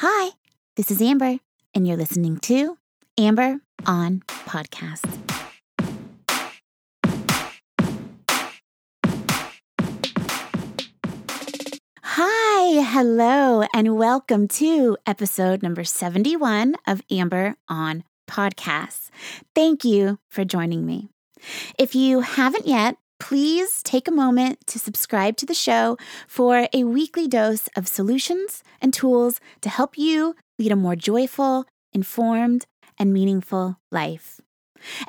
Hi, this is Amber, and you're listening to Amber on Podcast. Hi, hello, and welcome to episode number 71 of Amber on Podcasts. Thank you for joining me. If you haven't yet, please take a moment to subscribe to the show for a weekly dose of solutions and tools to help you lead a more joyful, informed, and meaningful life.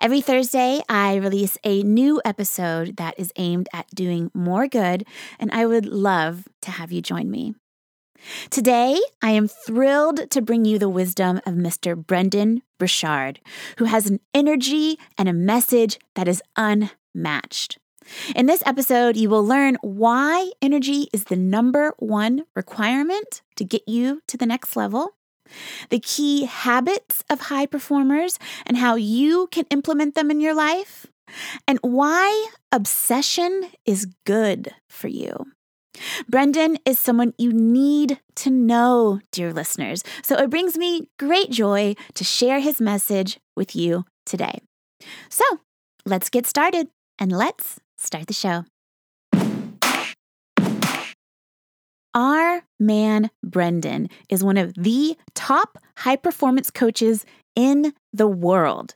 Every Thursday, I release a new episode that is aimed at doing more good, and I would love to have you join me. Today, I am thrilled to bring you the wisdom of Mr. Brendon Burchard, who has an energy and a message that is unmatched. In this episode, you will learn why energy is the number one requirement to get you to the next level, the key habits of high performers and how you can implement them in your life, and why obsession is good for you. Brendon is someone you need to know, dear listeners. So it brings me great joy to share his message with you today. So let's get started and let's start the show. Our man, Brendon, is one of the top high performance coaches in the world.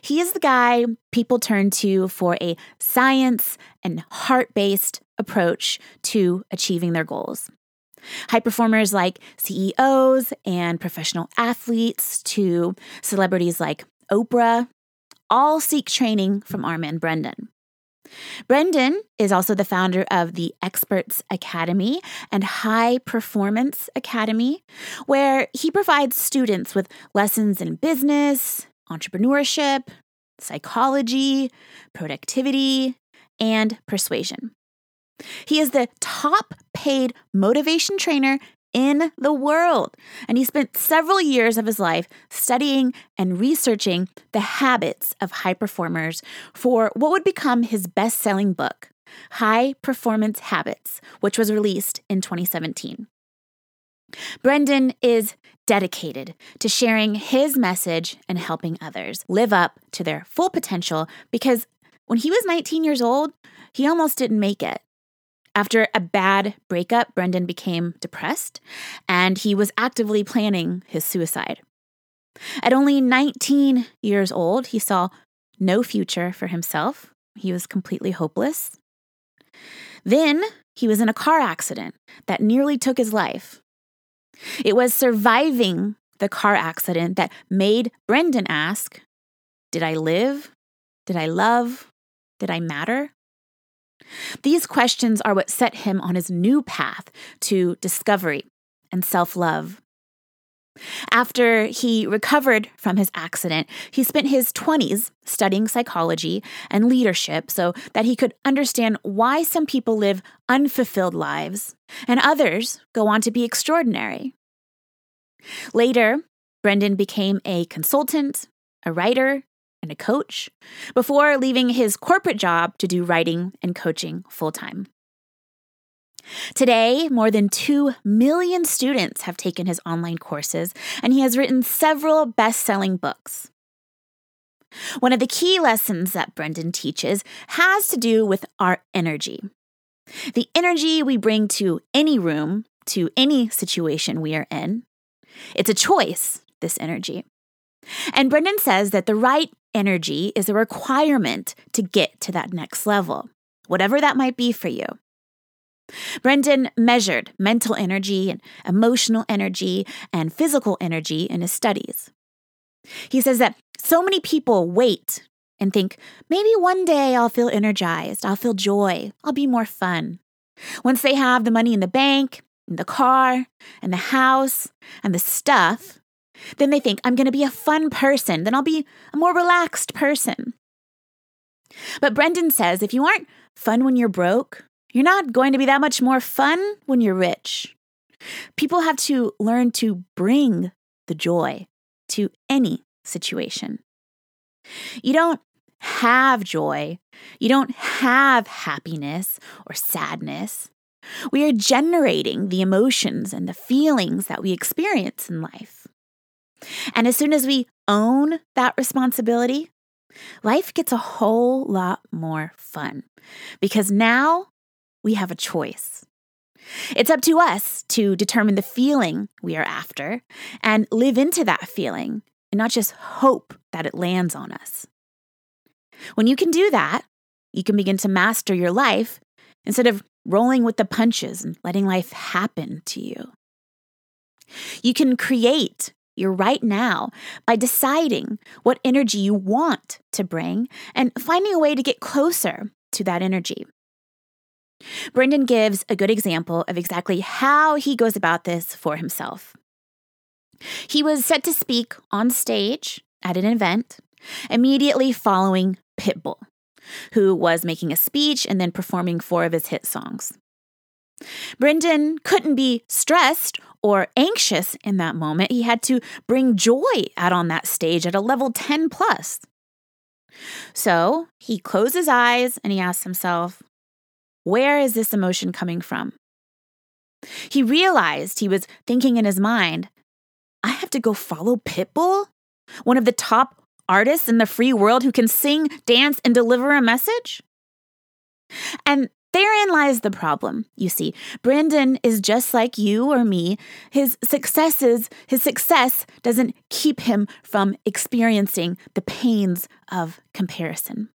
He is the guy people turn to for a science and heart based approach to achieving their goals. High performers like CEOs and professional athletes to celebrities like Oprah all seek training from our man Brendon. Brendon is also the founder of the Experts Academy and High Performance Academy, where he provides students with lessons in business, entrepreneurship, psychology, productivity, and persuasion. He is the top paid motivation trainer in the world. And he spent several years of his life studying and researching the habits of high performers for what would become his best selling book, High Performance Habits, which was released in 2017. Brendon is dedicated to sharing his message and helping others live up to their full potential because when he was 19 years old, he almost didn't make it. After a bad breakup, Brendon became depressed and he was actively planning his suicide. At only 19 years old, he saw no future for himself. He was completely hopeless. Then he was in a car accident that nearly took his life. It was surviving the car accident that made Brendon ask Did I live? Did I love? Did I matter? These questions are what set him on his new path to discovery and self love. After he recovered from his accident, he spent his 20s studying psychology and leadership so that he could understand why some people live unfulfilled lives and others go on to be extraordinary. Later, Brendon became a consultant, a writer, and a coach before leaving his corporate job to do writing and coaching full time. Today, more than 2 million students have taken his online courses, and he has written several best selling books. One of the key lessons that Brendon teaches has to do with our energy. The energy we bring to any room, to any situation we are in. It's a choice, this energy. And Brendon says that the right energy is a requirement to get to that next level, whatever that might be for you. Brendon measured mental energy and emotional energy and physical energy in his studies. He says that so many people wait and think, maybe one day I'll feel energized, I'll feel joy, I'll be more fun. Once they have the money in the bank, and the car, and the house, and the stuff, then they think, I'm going to be a fun person. Then I'll be a more relaxed person. But Brendon says if you aren't fun when you're broke, you're not going to be that much more fun when you're rich. People have to learn to bring the joy to any situation. You don't have joy, you don't have happiness or sadness We are generating the emotions and the feelings that we experience in life. And as soon as we own that responsibility, life gets a whole lot more fun because now we have a choice. It's up to us to determine the feeling we are after and live into that feeling and not just hope that it lands on us. When you can do that, you can begin to master your life instead of rolling with the punches and letting life happen to you. You can create your right now by deciding what energy you want to bring and finding a way to get closer to that energy. Brendon gives a good example of exactly how he goes about this for himself. He was set to speak on stage at an event immediately following Pitbull, who was making a speech and then performing four of his hit songs. Brendon couldn't be stressed or anxious in that moment. He had to bring joy out on that stage at a level 10 plus. So he closed his eyes and he asked himself, Where is this emotion coming from? He realized he was thinking in his mind, I have to go follow Pitbull, one of the top artists in the free world who can sing, dance, and deliver a message? And therein lies the problem. You see, Brandon is just like you or me. His successes, his success doesn't keep him from experiencing the pains of comparison.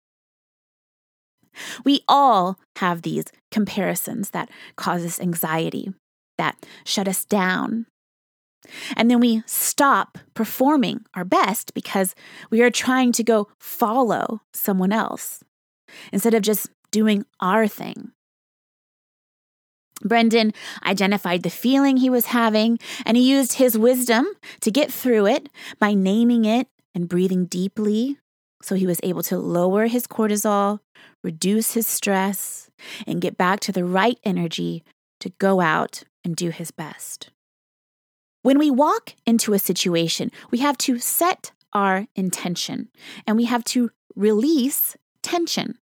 We all have these comparisons that cause us anxiety, that shut us down, and then we stop performing our best because we are trying to go follow someone else instead of just doing our thing. Brendon identified the feeling he was having and he used his wisdom to get through it by naming it and breathing deeply. So he was able to lower his cortisol, reduce his stress, and get back to the right energy to go out and do his best. When we walk into a situation, we have to set our intention and we have to release tension.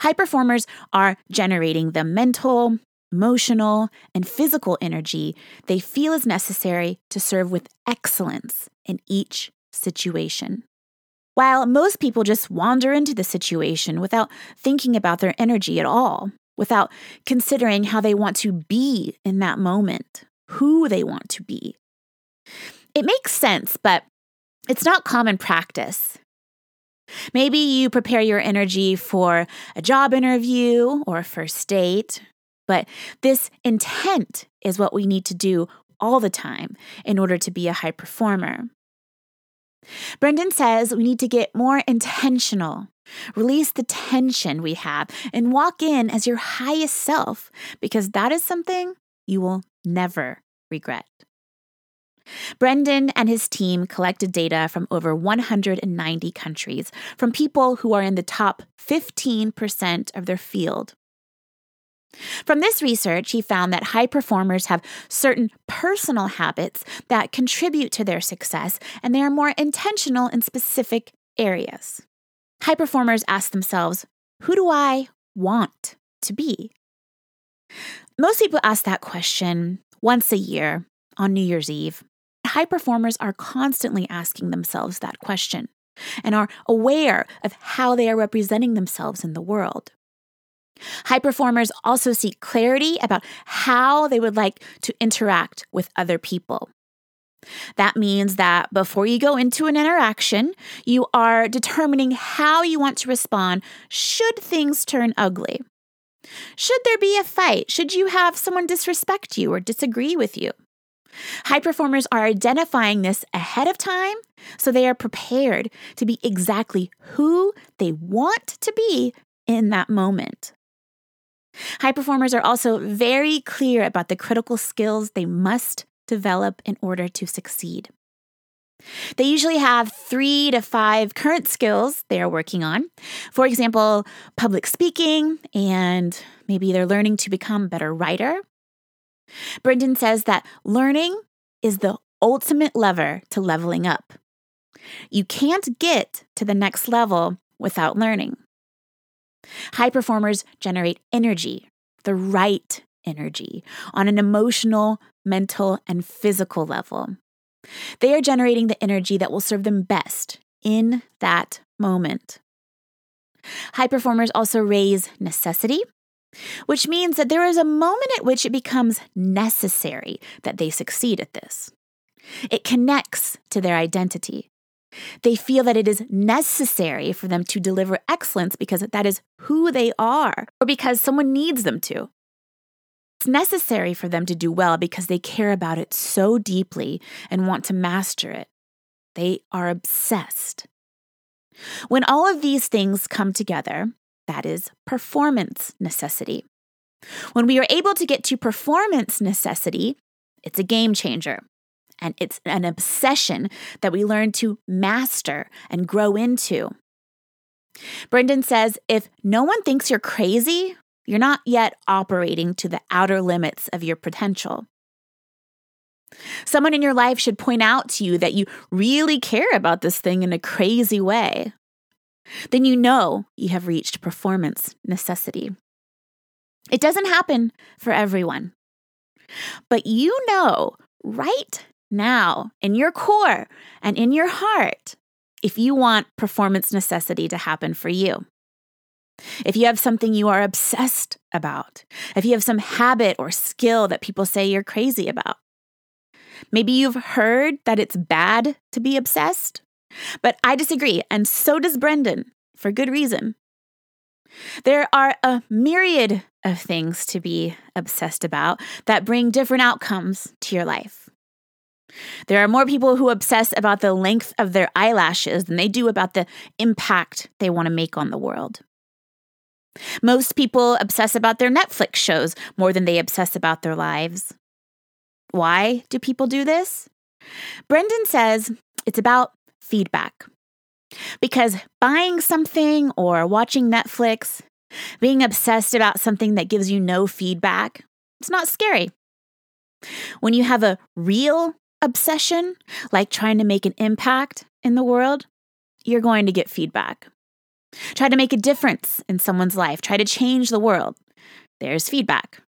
High performers are generating the mental, emotional, and physical energy they feel is necessary to serve with excellence in each situation. While most people just wander into the situation without thinking about their energy at all, without considering how they want to be in that moment, who they want to be. It makes sense, but it's not common practice. Maybe you prepare your energy for a job interview or a first date, but this intent is what we need to do all the time in order to be a high performer. Brendon says we need to get more intentional, release the tension we have, and walk in as your highest self because that is something you will never regret. Brendon and his team collected data from over 190 countries from people who are in the top 15% of their field. From this research, he found that high performers have certain personal habits that contribute to their success, and they are more intentional in specific areas. High performers ask themselves, Who do I want to be? Most people ask that question once a year on New Year's Eve. High performers are constantly asking themselves that question and are aware of how they are representing themselves in the world. High performers also seek clarity about how they would like to interact with other people. That means that before you go into an interaction, you are determining how you want to respond should things turn ugly. Should there be a fight? Should you have someone disrespect you or disagree with you? High performers are identifying this ahead of time so they are prepared to be exactly who they want to be in that moment. High performers are also very clear about the critical skills they must develop in order to succeed. They usually have three to five current skills they are working on. For example, public speaking, and maybe they're learning to become a better writer. Brendon says that learning is the ultimate lever to leveling up. You can't get to the next level without learning. High performers generate energy, the right energy on an emotional, mental, and physical level. They are generating the energy that will serve them best in that moment. High performers also raise necessity, which means that there is a moment at which it becomes necessary that they succeed at this. It connects to their identity. They feel that it is necessary for them to deliver excellence because that is who they are, or because someone needs them to. It's necessary for them to do well because they care about it so deeply and want to master it. They are obsessed. When all of these things come together, that is performance necessity. When we are able to get to performance necessity, it's a game changer. And it's an obsession that we learn to master and grow into. Brendon says if no one thinks you're crazy, you're not yet operating to the outer limits of your potential. Someone in your life should point out to you that you really care about this thing in a crazy way. Then you know you have reached performance necessity. It doesn't happen for everyone. But you know right now in your core and in your heart if you want performance necessity to happen for you. If you have something you are obsessed about, if you have some habit or skill that people say you're crazy about, maybe you've heard that it's bad to be obsessed, but I disagree, and so does Brendon, for good reason. There are a myriad of things to be obsessed about that bring different outcomes to your life. There are more people who obsess about the length of their eyelashes than they do about the impact they want to make on the world. Most people obsess about their Netflix shows more than they obsess about their lives. Why do people do this? Brendon says it's about feedback. Because buying something or watching Netflix, being obsessed about something that gives you no feedback, it's not scary. When you have a real obsession, like trying to make an impact in the world, you're going to get feedback. Try to make a difference in someone's life, try to change the world. There's feedback.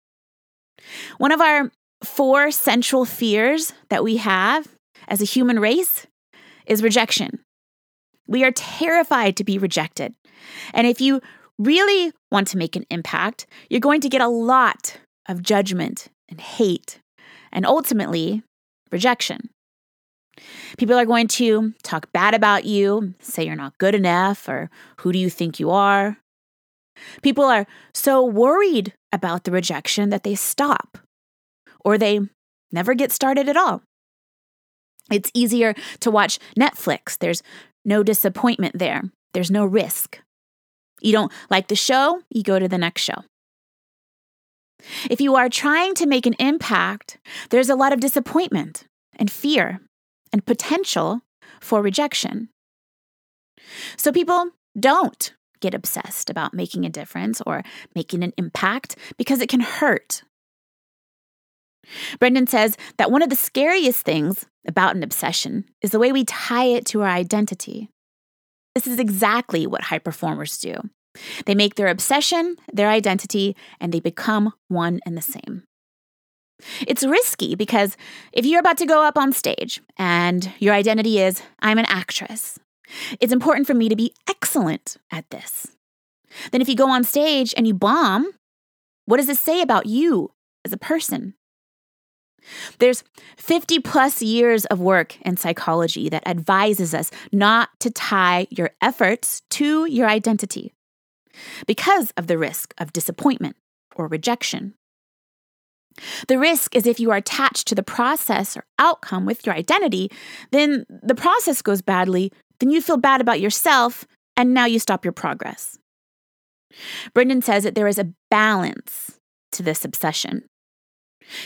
One of our four central fears that we have as a human race is rejection. We are terrified to be rejected. And if you really want to make an impact, you're going to get a lot of judgment and hate and ultimately rejection. People are going to talk bad about you, say you're not good enough, or who do you think you are? People are so worried about the rejection that they stop or they never get started at all. It's easier to watch Netflix. There's no disappointment there, there's no risk. You don't like the show, you go to the next show. If you are trying to make an impact, there's a lot of disappointment and fear and potential for rejection. So people don't get obsessed about making a difference or making an impact because it can hurt. Brendon says that one of the scariest things about an obsession is the way we tie it to our identity. This is exactly what high performers do. They make their obsession their identity and they become one and the same. It's risky because if you're about to go up on stage and your identity is, I'm an actress, it's important for me to be excellent at this. Then if you go on stage and you bomb, what does this say about you as a person? There's 50 plus years of work in psychology that advises us not to tie your efforts to your identity because of the risk of disappointment or rejection. The risk is if you are attached to the process or outcome with your identity, then the process goes badly, then you feel bad about yourself, and now you stop your progress. Brendon says that there is a balance to this obsession.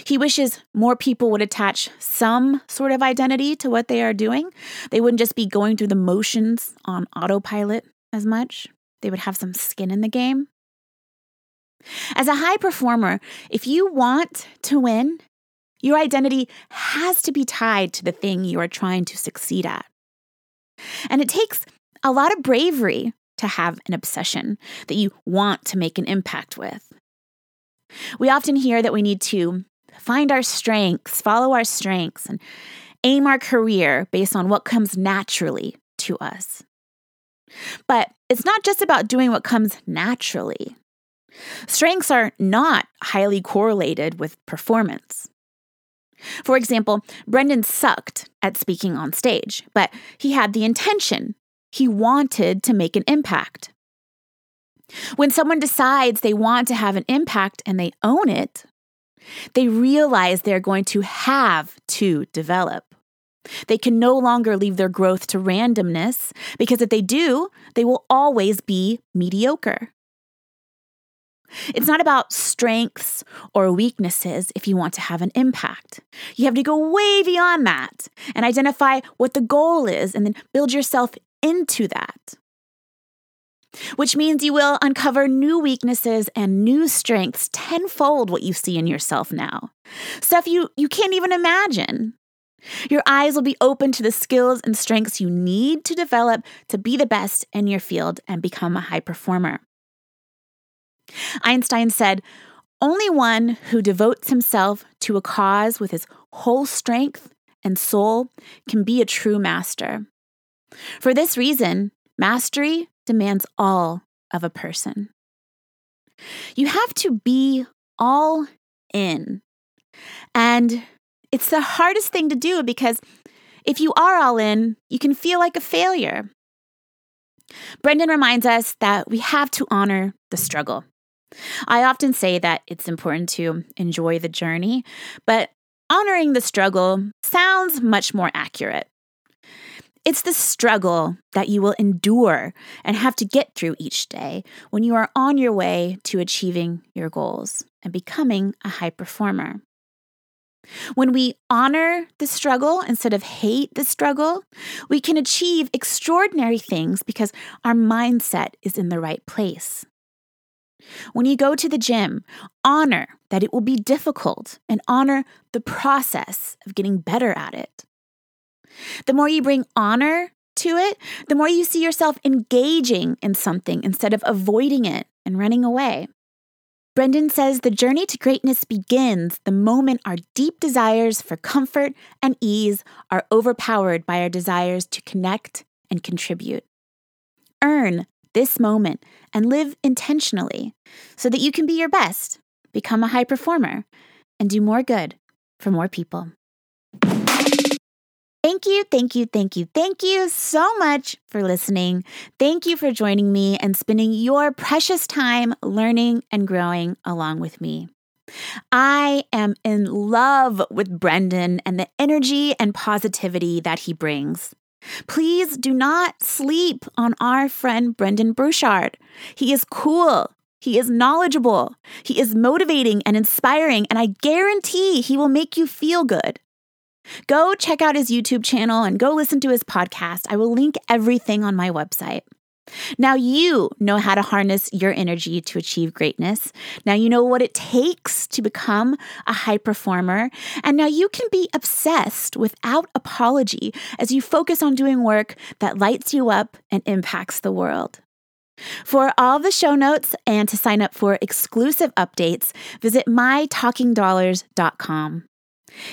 He wishes more people would attach some sort of identity to what they are doing. They wouldn't just be going through the motions on autopilot as much, they would have some skin in the game. As a high performer, if you want to win, your identity has to be tied to the thing you are trying to succeed at. And it takes a lot of bravery to have an obsession that you want to make an impact with. We often hear that we need to find our strengths, follow our strengths, and aim our career based on what comes naturally to us. But it's not just about doing what comes naturally. Strengths are not highly correlated with performance. For example, Brendon sucked at speaking on stage, but he had the intention. He wanted to make an impact. When someone decides they want to have an impact and they own it, they realize they're going to have to develop. They can no longer leave their growth to randomness because if they do, they will always be mediocre. It's not about strengths or weaknesses if you want to have an impact. You have to go way beyond that and identify what the goal is and then build yourself into that. Which means you will uncover new weaknesses and new strengths tenfold what you see in yourself now. Stuff you, you can't even imagine. Your eyes will be open to the skills and strengths you need to develop to be the best in your field and become a high performer. Einstein said, Only one who devotes himself to a cause with his whole strength and soul can be a true master. For this reason, mastery demands all of a person. You have to be all in. And it's the hardest thing to do because if you are all in, you can feel like a failure. Brendon reminds us that we have to honor the struggle. I often say that it's important to enjoy the journey, but honoring the struggle sounds much more accurate. It's the struggle that you will endure and have to get through each day when you are on your way to achieving your goals and becoming a high performer. When we honor the struggle instead of hate the struggle, we can achieve extraordinary things because our mindset is in the right place. When you go to the gym, honor that it will be difficult and honor the process of getting better at it. The more you bring honor to it, the more you see yourself engaging in something instead of avoiding it and running away. Brendon says the journey to greatness begins the moment our deep desires for comfort and ease are overpowered by our desires to connect and contribute. Earn this moment and live intentionally so that you can be your best, become a high performer, and do more good for more people. Thank you, thank you, thank you, thank you so much for listening. Thank you for joining me and spending your precious time learning and growing along with me. I am in love with Brendon and the energy and positivity that he brings. Please do not sleep on our friend Brendon Burchard. He is cool. He is knowledgeable. He is motivating and inspiring, and I guarantee he will make you feel good. Go check out his YouTube channel and go listen to his podcast. I will link everything on my website. Now you know how to harness your energy to achieve greatness. Now you know what it takes to become a high performer. And now you can be obsessed without apology as you focus on doing work that lights you up and impacts the world. For all the show notes and to sign up for exclusive updates, visit mytalkingdollars.com.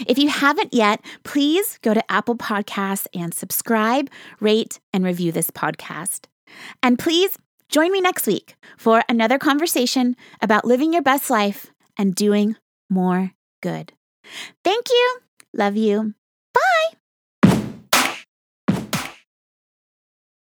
If you haven't yet, please go to Apple Podcasts and subscribe, rate, and review this podcast. And please join me next week for another conversation about living your best life and doing more good. Thank you. Love you. Bye.